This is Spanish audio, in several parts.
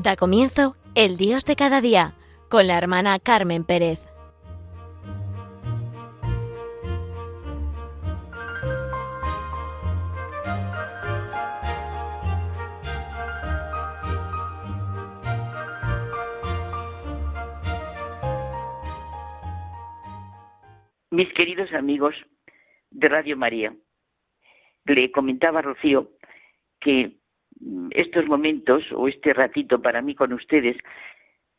Da comienzo El Dios de cada día con la hermana Carmen Pérez. Mis queridos amigos de Radio María, le comentaba a Rocío que estos momentos o este ratito para mí con ustedes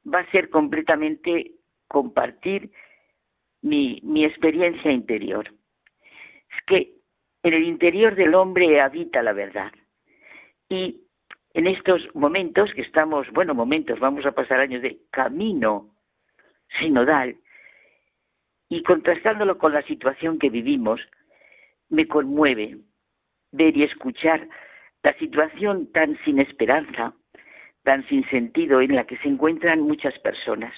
va a ser completamente compartir mi, mi experiencia interior. Es que en el interior del hombre habita la verdad. Y en estos momentos que estamos, bueno, momentos, vamos a pasar años de camino sinodal, y contrastándolo con la situación que vivimos, me conmueve ver y escuchar la situación tan sin esperanza, tan sin sentido en la que se encuentran muchas personas.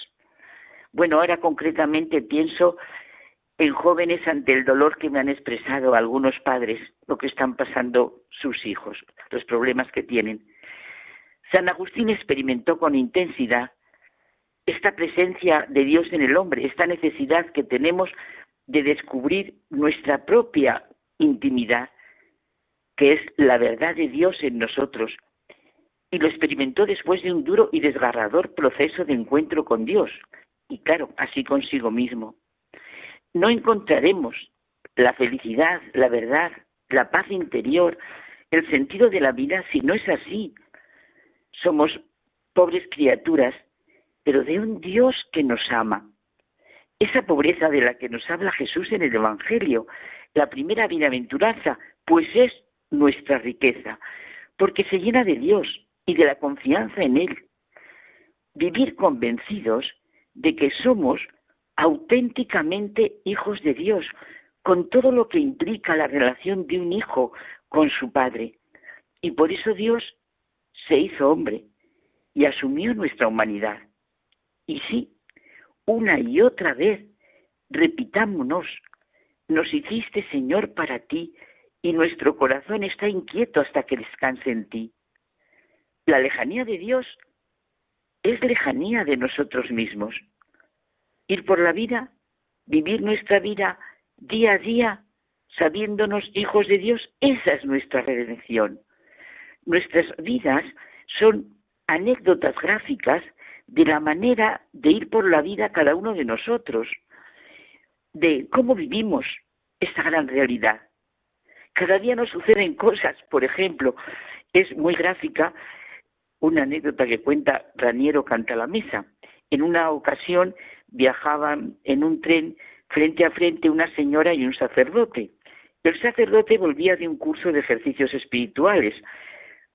Bueno, ahora concretamente pienso en jóvenes ante el dolor que me han expresado algunos padres, lo que están pasando sus hijos, los problemas que tienen. San Agustín experimentó con intensidad esta presencia de Dios en el hombre, esta necesidad que tenemos de descubrir nuestra propia intimidad, que es la verdad de Dios en nosotros. Y lo experimentó después de un duro y desgarrador proceso de encuentro con Dios, y claro, así consigo mismo. No encontraremos la felicidad, la verdad, la paz interior, el sentido de la vida si no es así. Somos pobres criaturas, pero de un Dios que nos ama. Esa pobreza de la que nos habla Jesús en el Evangelio, la primera bienaventuranza, pues es nuestra riqueza, porque se llena de Dios y de la confianza en Él. Vivir convencidos de que somos auténticamente hijos de Dios, con todo lo que implica la relación de un hijo con su padre. Y por eso Dios se hizo hombre y asumió nuestra humanidad. Y sí, una y otra vez, repitámonos, nos hiciste Señor para ti y nuestro corazón está inquieto hasta que descanse en ti. La lejanía de Dios es lejanía de nosotros mismos. Ir por la vida, vivir nuestra vida día a día, sabiéndonos hijos de Dios, esa es nuestra redención. Nuestras vidas son anécdotas gráficas de la manera de ir por la vida cada uno de nosotros, de cómo vivimos esta gran realidad. Cada día nos suceden cosas, por ejemplo, es muy gráfica una anécdota que cuenta Raniero Canta la Mesa. En una ocasión viajaban en un tren frente a frente una señora y un sacerdote. El sacerdote volvía de un curso de ejercicios espirituales.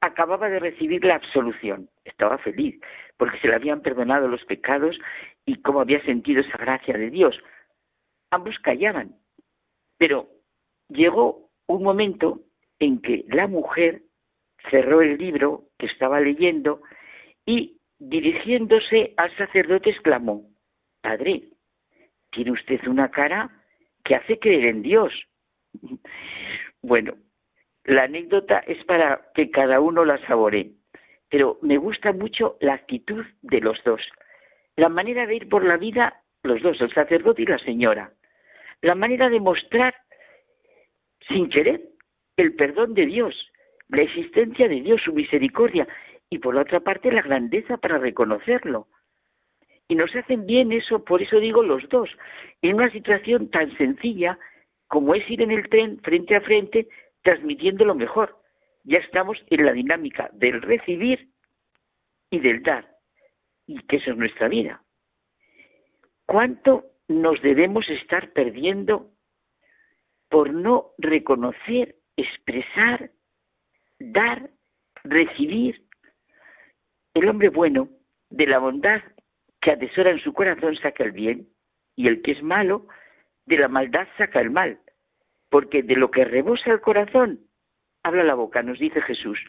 Acababa de recibir la absolución. Estaba feliz porque se le habían perdonado los pecados y cómo había sentido esa gracia de Dios. Ambos callaban. Pero llegó un momento en que la mujer cerró el libro que estaba leyendo y dirigiéndose al sacerdote exclamó, Padre, tiene usted una cara que hace creer en Dios. bueno, la anécdota es para que cada uno la saboree, pero me gusta mucho la actitud de los dos, la manera de ir por la vida, los dos, el sacerdote y la señora, la manera de mostrar sin querer el perdón de Dios, la existencia de Dios, su misericordia, y por otra parte la grandeza para reconocerlo. Y nos hacen bien eso, por eso digo los dos, en una situación tan sencilla como es ir en el tren frente a frente transmitiendo lo mejor. Ya estamos en la dinámica del recibir y del dar, y que eso es nuestra vida. ¿Cuánto nos debemos estar perdiendo por no reconocer, expresar, dar, recibir. El hombre bueno, de la bondad que atesora en su corazón, saca el bien, y el que es malo, de la maldad saca el mal, porque de lo que rebosa el corazón, habla la boca, nos dice Jesús.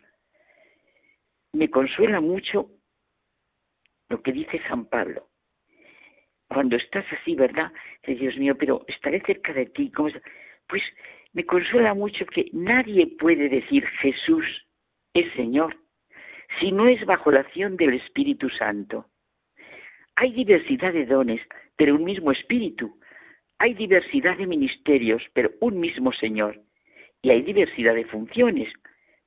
Me consuela mucho lo que dice San Pablo. Cuando estás así, ¿verdad? Dios mío, pero estaré cerca de ti. ¿cómo pues me consuela mucho que nadie puede decir Jesús es Señor si no es bajo la acción del Espíritu Santo? Hay diversidad de dones, pero un mismo Espíritu. Hay diversidad de ministerios, pero un mismo Señor. Y hay diversidad de funciones,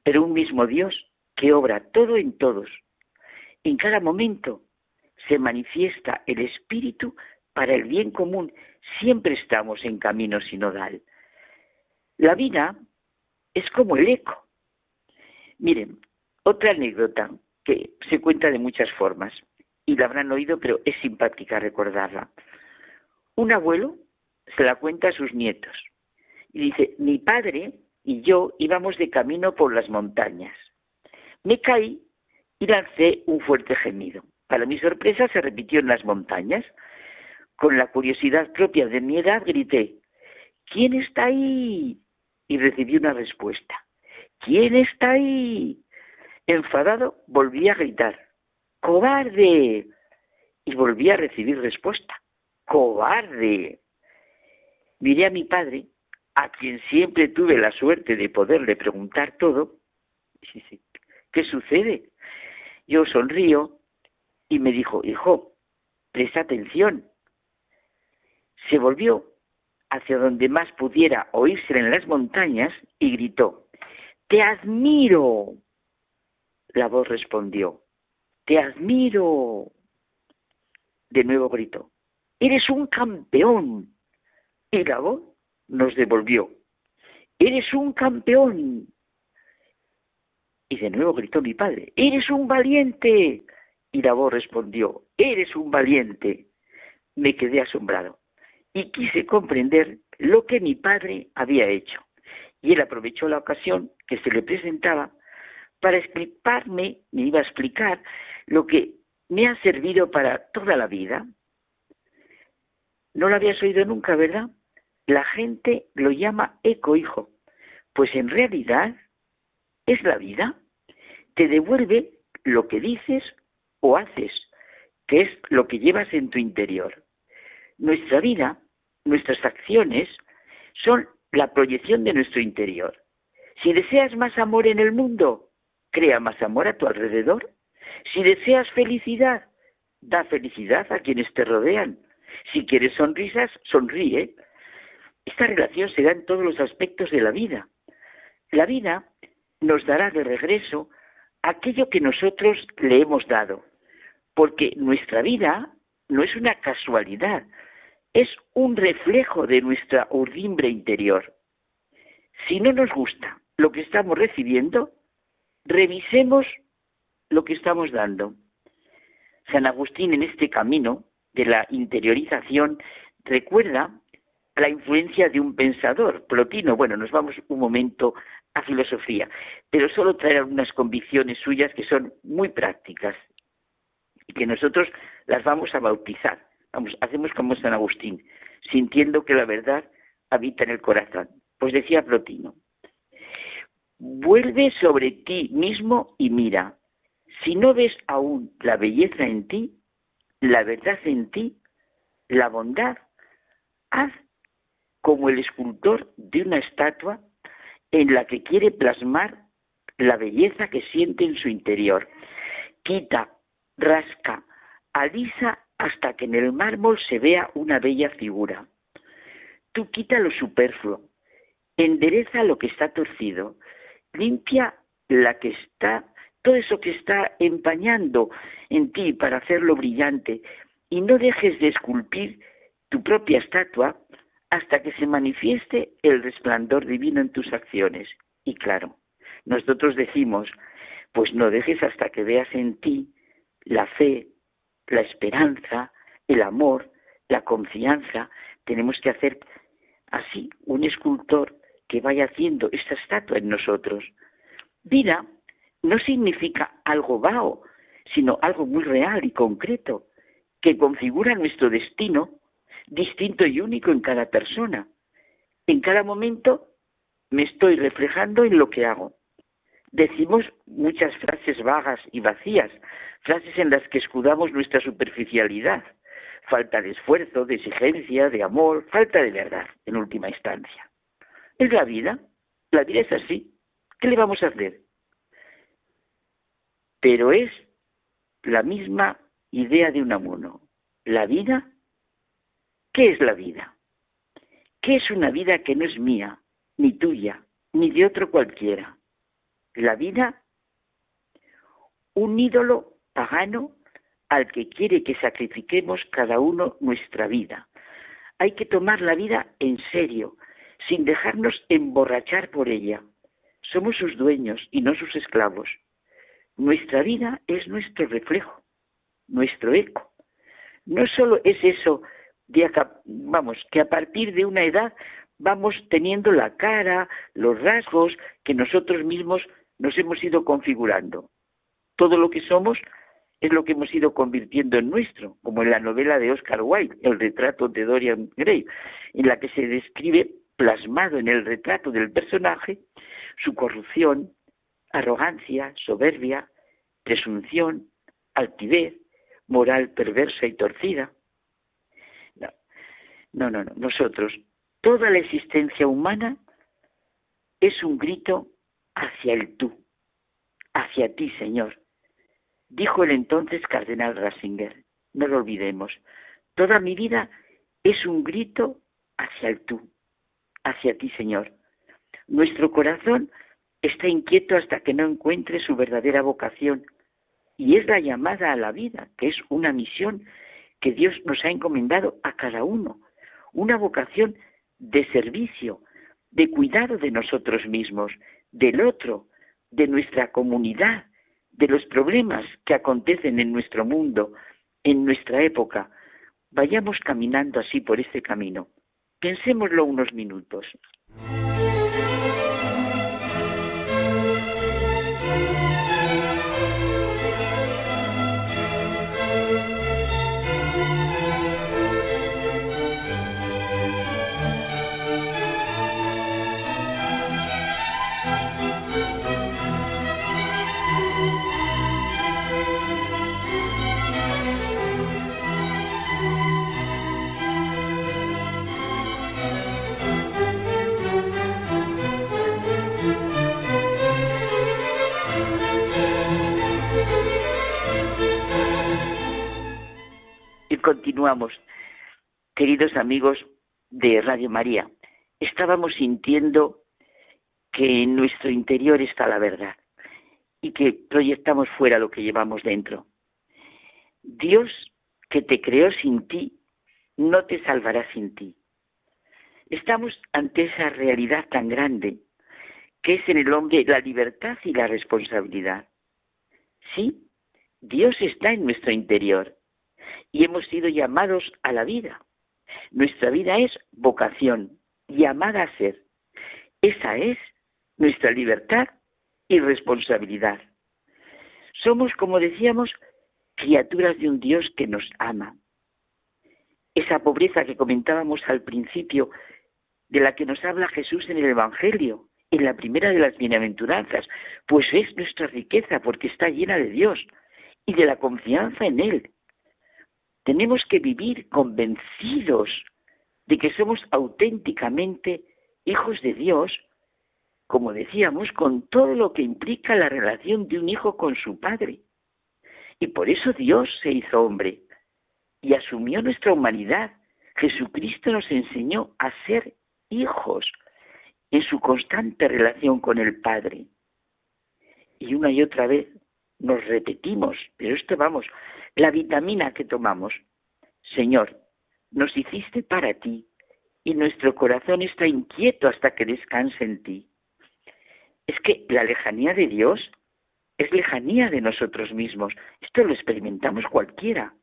pero un mismo Dios que obra todo en todos. En cada momento se manifiesta el Espíritu para el bien común. Siempre estamos en camino sinodal. La vida es como el eco. Miren, otra anécdota que se cuenta de muchas formas y la habrán oído, pero es simpática recordarla. Un abuelo se la cuenta a sus nietos y dice, mi padre y yo íbamos de camino por las montañas. Me caí y lancé un fuerte gemido. Para mi sorpresa se repitió en las montañas. Con la curiosidad propia de mi edad grité, ¿quién está ahí? Y recibí una respuesta, ¿quién está ahí? Enfadado volví a gritar, ¡cobarde! Y volví a recibir respuesta, ¡cobarde! Miré a mi padre, a quien siempre tuve la suerte de poderle preguntar todo, ¿qué sucede? Yo sonrío y me dijo, hijo, presta atención. Se volvió hacia donde más pudiera oírse en las montañas y gritó, Te admiro. La voz respondió, Te admiro. De nuevo gritó, Eres un campeón. Y la voz nos devolvió, Eres un campeón. Y de nuevo gritó mi padre, Eres un valiente. Y la voz respondió, Eres un valiente. Me quedé asombrado y quise comprender lo que mi padre había hecho. Y él aprovechó la ocasión que se le presentaba para explicarme, me iba a explicar lo que me ha servido para toda la vida. No lo habías oído nunca, ¿verdad? La gente lo llama eco-hijo, pues en realidad es la vida. Te devuelve lo que dices o haces, que es lo que llevas en tu interior. Nuestra vida, nuestras acciones, son la proyección de nuestro interior. Si deseas más amor en el mundo, crea más amor a tu alrededor. Si deseas felicidad, da felicidad a quienes te rodean. Si quieres sonrisas, sonríe. Esta relación se da en todos los aspectos de la vida. La vida nos dará de regreso aquello que nosotros le hemos dado, porque nuestra vida no es una casualidad, es un reflejo de nuestra urdimbre interior. Si no nos gusta lo que estamos recibiendo, revisemos lo que estamos dando. San Agustín en este camino de la interiorización recuerda la influencia de un pensador, Plotino. Bueno, nos vamos un momento a filosofía, pero solo traer algunas convicciones suyas que son muy prácticas y que nosotros las vamos a bautizar. Vamos, hacemos como San Agustín, sintiendo que la verdad habita en el corazón. Pues decía Plotino, vuelve sobre ti mismo y mira, si no ves aún la belleza en ti, la verdad en ti, la bondad, haz como el escultor de una estatua en la que quiere plasmar la belleza que siente en su interior. Quita, rasca, alisa hasta que en el mármol se vea una bella figura. Tú quita lo superfluo, endereza lo que está torcido, limpia la que está, todo eso que está empañando en ti para hacerlo brillante, y no dejes de esculpir tu propia estatua hasta que se manifieste el resplandor divino en tus acciones. Y claro, nosotros decimos, pues no dejes hasta que veas en ti la fe, la esperanza, el amor, la confianza. Tenemos que hacer así un escultor que vaya haciendo esta estatua en nosotros. Vida no significa algo vago, sino algo muy real y concreto, que configura nuestro destino distinto y único en cada persona. En cada momento me estoy reflejando en lo que hago. Decimos muchas frases vagas y vacías, frases en las que escudamos nuestra superficialidad, falta de esfuerzo, de exigencia, de amor, falta de verdad, en última instancia. Es la vida, la vida es así. ¿Qué le vamos a hacer? pero es la misma idea de un amuno. La vida, ¿qué es la vida? ¿Qué es una vida que no es mía, ni tuya, ni de otro cualquiera? La vida, un ídolo pagano al que quiere que sacrifiquemos cada uno nuestra vida. Hay que tomar la vida en serio, sin dejarnos emborrachar por ella. Somos sus dueños y no sus esclavos. Nuestra vida es nuestro reflejo, nuestro eco. No solo es eso de, vamos, que a partir de una edad vamos teniendo la cara, los rasgos que nosotros mismos nos hemos ido configurando. Todo lo que somos es lo que hemos ido convirtiendo en nuestro, como en la novela de Oscar Wilde, El retrato de Dorian Gray, en la que se describe plasmado en el retrato del personaje su corrupción, arrogancia, soberbia, presunción, altivez, moral perversa y torcida. No, no, no, no. nosotros, toda la existencia humana es un grito hacia el tú, hacia ti, Señor, Dijo el entonces cardenal Ratzinger, no lo olvidemos, toda mi vida es un grito hacia el tú, hacia ti, Señor. Nuestro corazón está inquieto hasta que no encuentre su verdadera vocación y es la llamada a la vida, que es una misión que Dios nos ha encomendado a cada uno, una vocación de servicio, de cuidado de nosotros mismos, del otro, de nuestra comunidad, de los problemas que acontecen en nuestro mundo, en nuestra época, vayamos caminando así por este camino. Pensémoslo unos minutos. Continuamos. Queridos amigos de Radio María, estábamos sintiendo que en nuestro interior está la verdad y que proyectamos fuera lo que llevamos dentro. Dios que te creó sin ti, no te salvará sin ti. Estamos ante esa realidad tan grande que es en el hombre la libertad y la responsabilidad. Sí, Dios está en nuestro interior y hemos sido llamados a la vida. Nuestra vida es vocación, llamada a ser. Esa es nuestra libertad y responsabilidad. Somos, como decíamos, criaturas de un Dios que nos ama. Esa pobreza que comentábamos al principio, de la que nos habla Jesús en el Evangelio, en la primera de las bienaventuranzas, pues es nuestra riqueza porque está llena de Dios y de la confianza en Él, tenemos que vivir convencidos de que somos auténticamente hijos de Dios, como decíamos, con todo lo que implica la relación de un hijo con su padre. Y por eso Dios se hizo hombre y asumió nuestra humanidad. Jesucristo nos enseñó a ser hijos en su constante relación con el Padre. Y una y otra vez nos repetimos, pero esto vamos, la vitamina que tomamos. Señor, nos hiciste para ti y nuestro corazón está inquieto hasta que descanse en ti. Es que la lejanía de Dios es lejanía de nosotros mismos. Esto lo experimentamos cualquiera.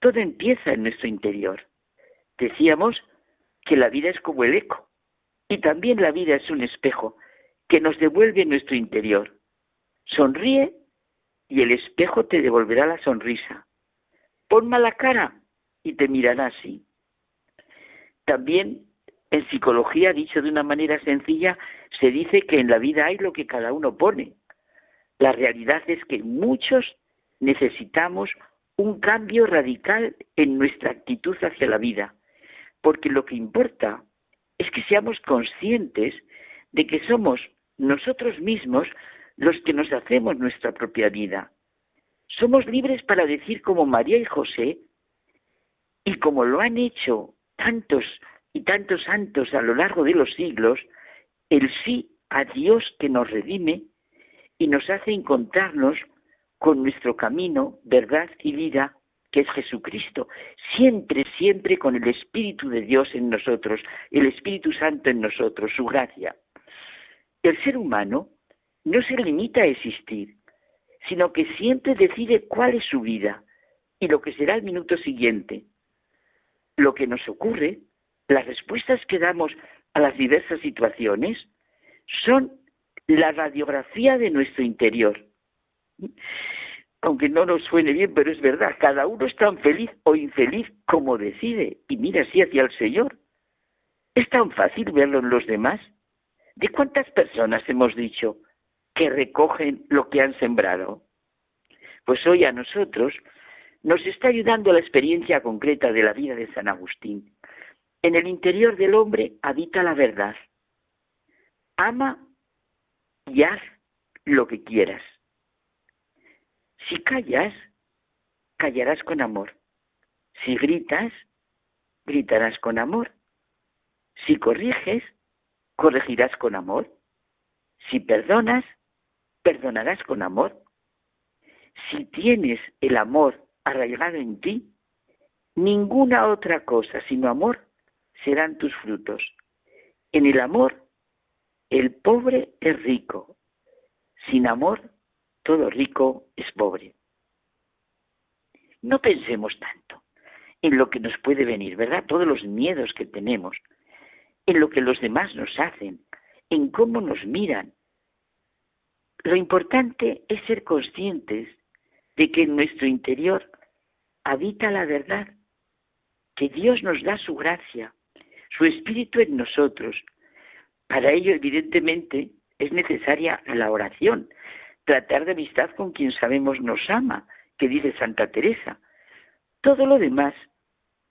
Todo empieza en nuestro interior. Decíamos que la vida es como el eco y también la vida es un espejo que nos devuelve nuestro interior. Sonríe y el espejo te devolverá la sonrisa. Pon mala cara y te mirará así. También en psicología, dicho de una manera sencilla, se dice que en la vida hay lo que cada uno pone. La realidad es que muchos necesitamos un cambio radical en nuestra actitud hacia la vida, porque lo que importa es que seamos conscientes de que somos nosotros mismos los que nos hacemos nuestra propia vida. Somos libres para decir como María y José, y como lo han hecho tantos y tantos santos a lo largo de los siglos, el sí a Dios que nos redime y nos hace encontrarnos con nuestro camino, verdad y vida, que es Jesucristo, siempre, siempre con el Espíritu de Dios en nosotros, el Espíritu Santo en nosotros, su gracia. El ser humano no se limita a existir, sino que siempre decide cuál es su vida y lo que será el minuto siguiente. Lo que nos ocurre, las respuestas que damos a las diversas situaciones, son la radiografía de nuestro interior aunque no nos suene bien, pero es verdad, cada uno es tan feliz o infeliz como decide y mira así hacia el Señor. ¿Es tan fácil verlo en los demás? ¿De cuántas personas hemos dicho que recogen lo que han sembrado? Pues hoy a nosotros nos está ayudando la experiencia concreta de la vida de San Agustín. En el interior del hombre habita la verdad. Ama y haz lo que quieras. Si callas, callarás con amor. Si gritas, gritarás con amor. Si corriges, corregirás con amor. Si perdonas, perdonarás con amor. Si tienes el amor arraigado en ti, ninguna otra cosa sino amor serán tus frutos. En el amor, el pobre es rico. Sin amor, todo rico es pobre. No pensemos tanto en lo que nos puede venir, ¿verdad? Todos los miedos que tenemos, en lo que los demás nos hacen, en cómo nos miran. Lo importante es ser conscientes de que en nuestro interior habita la verdad, que Dios nos da su gracia, su espíritu en nosotros. Para ello, evidentemente, es necesaria la oración, tratar de amistad con quien sabemos nos ama, que dice Santa Teresa. Todo lo demás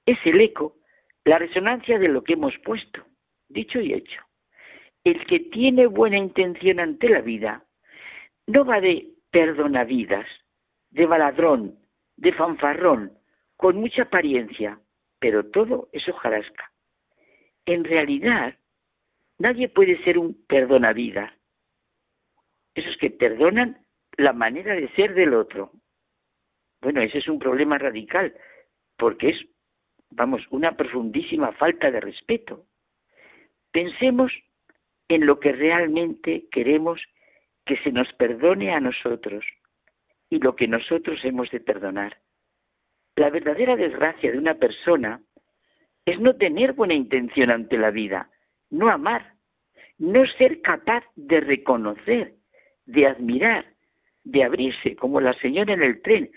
es el eco, la resonancia de lo que hemos puesto, dicho y hecho. El que tiene buena intención ante la vida no va de perdonavidas, de baladrón, de fanfarrón, con mucha apariencia, pero todo es hojarasca. En realidad, nadie puede ser un perdonavidas, esos que perdonan la manera de ser del otro. Bueno, ese es un problema radical, porque es, vamos, una profundísima falta de respeto. Pensemos en lo que realmente queremos que se nos perdone a nosotros y lo que nosotros hemos de perdonar. La verdadera desgracia de una persona es no tener buena intención ante la vida, no amar, no ser capaz de reconocer de admirar, de abrirse, como la señora en el tren,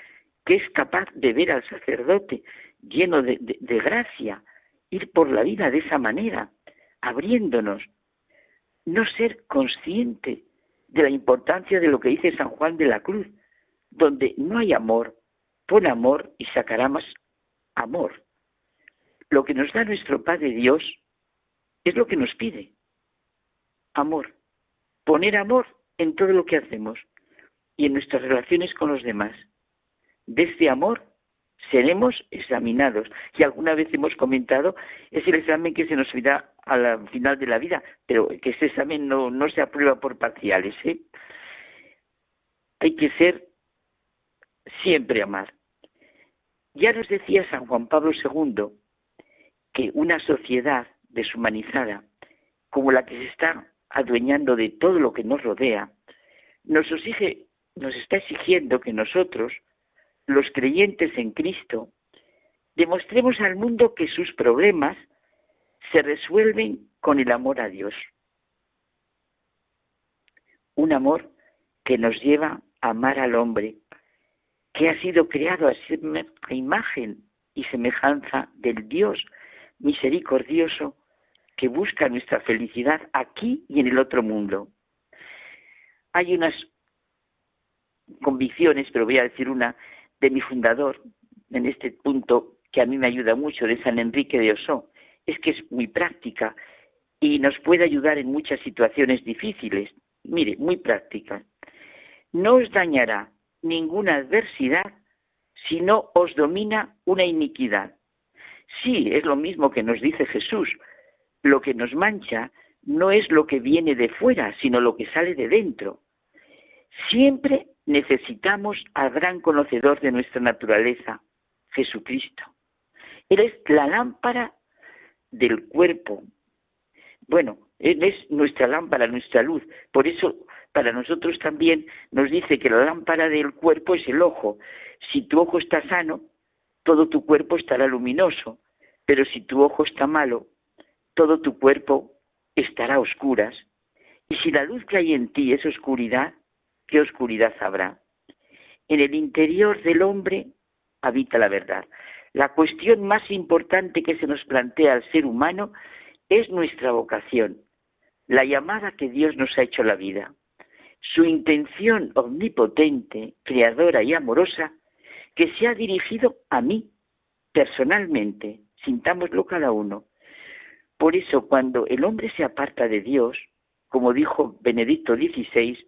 que es capaz de ver al sacerdote lleno de, gracia, ir por la vida de esa manera, abriéndonos, no ser consciente de la importancia de lo que dice San Juan de la Cruz, donde no hay amor, pon amor y sacará más amor. Lo que nos da nuestro Padre Dios es lo que nos pide. Amor. Poner amor en todo lo que hacemos y en nuestras relaciones con los demás. De este amor seremos examinados. Y alguna vez hemos comentado, es el examen que se nos da al final de la vida, pero que ese examen no, no se aprueba por parciales. ¿eh? Hay que ser siempre amar. Ya nos decía San Juan Pablo II que una sociedad deshumanizada como la que se está adueñando de todo lo que nos rodea, nos exige, nos está exigiendo que nosotros, los creyentes en Cristo, demostremos al mundo que sus problemas se resuelven con el amor a Dios. Un amor que nos lleva a amar al hombre, que ha sido creado a imagen y semejanza del Dios misericordioso que busca nuestra felicidad aquí y en el otro mundo. Hay unas convicciones, pero voy a decir una de mi fundador en este punto que a mí me ayuda mucho, de San Enrique de Osó, es que es muy práctica y nos puede ayudar en muchas situaciones difíciles. Mire, muy práctica. no os dañará ninguna adversidad si no os domina una iniquidad. Sí, es lo mismo que nos dice Jesús. Lo que nos mancha no es lo que viene de fuera, sino lo que sale de dentro. Siempre necesitamos al gran conocedor de nuestra naturaleza, Jesucristo. Él es la lámpara del cuerpo. Bueno, Él es nuestra lámpara, nuestra luz. Por eso, para nosotros también nos dice que la lámpara del cuerpo es el ojo. Si tu ojo está sano, todo tu cuerpo estará luminoso. Pero si tu ojo está malo, todo tu cuerpo estará a oscuras. Y si la luz que hay en ti es oscuridad, ¿qué oscuridad habrá? En el interior del hombre habita la verdad. La cuestión más importante que se nos plantea al ser humano es nuestra vocación, la llamada que Dios nos ha hecho la vida, su intención omnipotente, creadora y amorosa, que se ha dirigido a mí, personalmente, sintámoslo cada uno. Por eso, cuando el hombre se aparta de Dios, como dijo Benedicto XVI,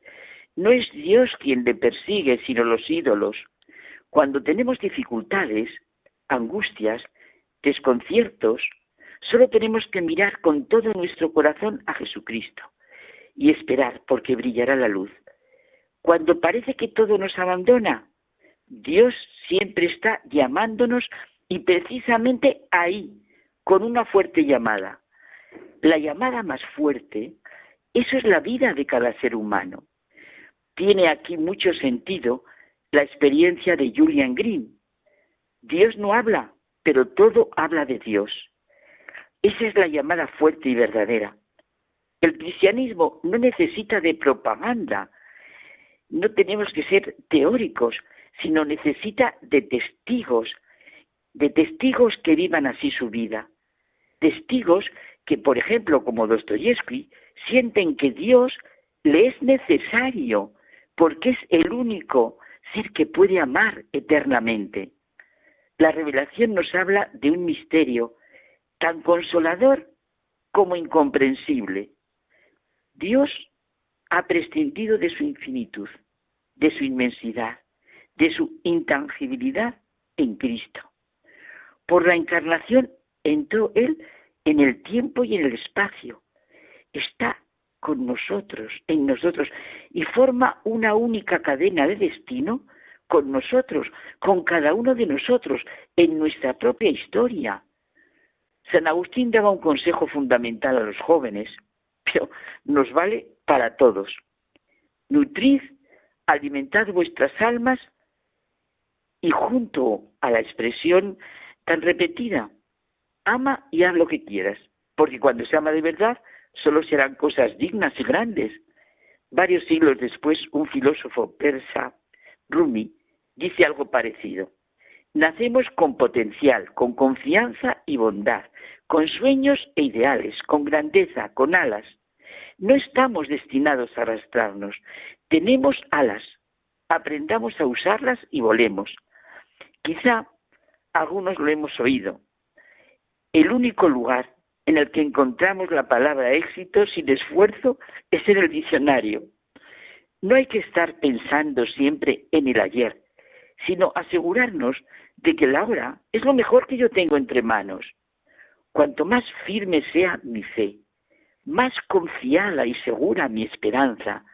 no es Dios quien le persigue, sino los ídolos. Cuando tenemos dificultades, angustias, desconciertos, solo tenemos que mirar con todo nuestro corazón a Jesucristo y esperar porque brillará la luz. Cuando parece que todo nos abandona, Dios siempre está llamándonos y precisamente ahí, con una fuerte llamada. La llamada más fuerte, eso es la vida de cada ser humano tiene aquí mucho sentido la experiencia de Julian Green. Dios no habla, pero todo habla de Dios. Esa es la llamada fuerte y verdadera. El cristianismo no necesita de propaganda. No tenemos que ser teóricos, sino necesita de testigos, de testigos que vivan así su vida. Testigos que, por ejemplo, como Dostoyevsky, sienten que Dios le es necesario porque es el único ser que puede amar eternamente. La revelación nos habla de un misterio tan consolador como incomprensible. Dios ha prescindido de su infinitud, de su inmensidad, de su intangibilidad en Cristo. Por la encarnación entró Él en el tiempo y en el espacio. Está con nosotros, en nosotros, y forma una única cadena de destino con nosotros, con cada uno de nosotros, en nuestra propia historia. San Agustín daba un consejo fundamental a los jóvenes, pero nos vale para todos. Nutrid, alimentad vuestras almas y junto a la expresión tan repetida, ama y haz lo que quieras, porque cuando se ama de verdad, solo serán cosas dignas y grandes. Varios siglos después, un filósofo persa, Rumi, dice algo parecido. Nacemos con potencial, con confianza y bondad, con sueños e ideales, con grandeza, con alas. No estamos destinados a arrastrarnos, tenemos alas. Aprendamos a usarlas y volemos. Quizá algunos lo hemos oído. El único lugar en el que encontramos la palabra éxito sin esfuerzo es en el diccionario. No hay que estar pensando siempre en el ayer, sino asegurarnos de que la hora es lo mejor que yo tengo entre manos. Cuanto más firme sea mi fe, más confiada y segura mi esperanza,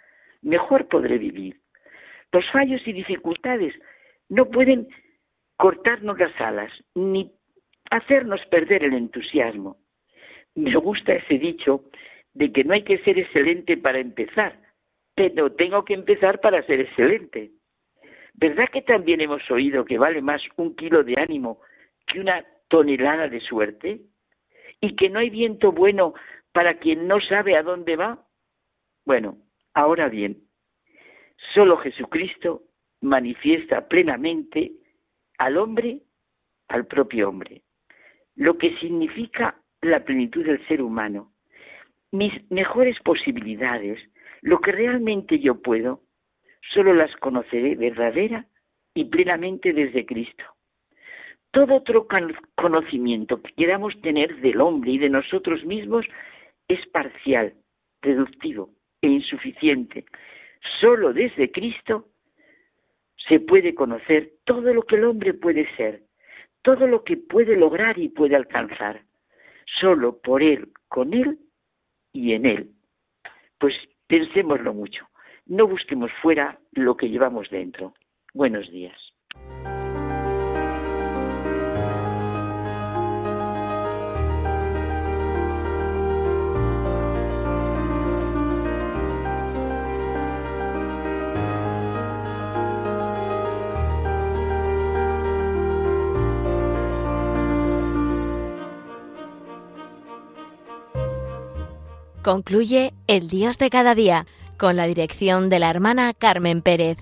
mejor podré vivir. Los fallos y dificultades no pueden cortarnos las alas ni hacernos perder el entusiasmo me gusta ese dicho de que no hay que ser excelente para empezar, pero tengo que empezar para ser excelente. ¿Verdad que también hemos oído que vale más un kilo de ánimo que una tonelada de suerte? ¿Y que no hay viento bueno para quien no sabe a dónde va? Bueno, ahora bien, solo Jesucristo manifiesta plenamente al hombre, al propio hombre, lo que significa la plenitud del ser humano, mis mejores posibilidades, lo que realmente yo puedo, solo las conoceré verdadera y plenamente desde Cristo. Todo otro conocimiento que queramos tener del hombre y de nosotros mismos es parcial, reductivo e insuficiente. Solo desde Cristo se puede conocer todo lo que el hombre puede ser, todo lo que puede lograr y puede alcanzar. Solo por Él, con Él y en Él. Pues pensémoslo mucho. No busquemos fuera lo que llevamos dentro. Buenos días. Concluye El Dios de cada día con la dirección de la hermana Carmen Pérez.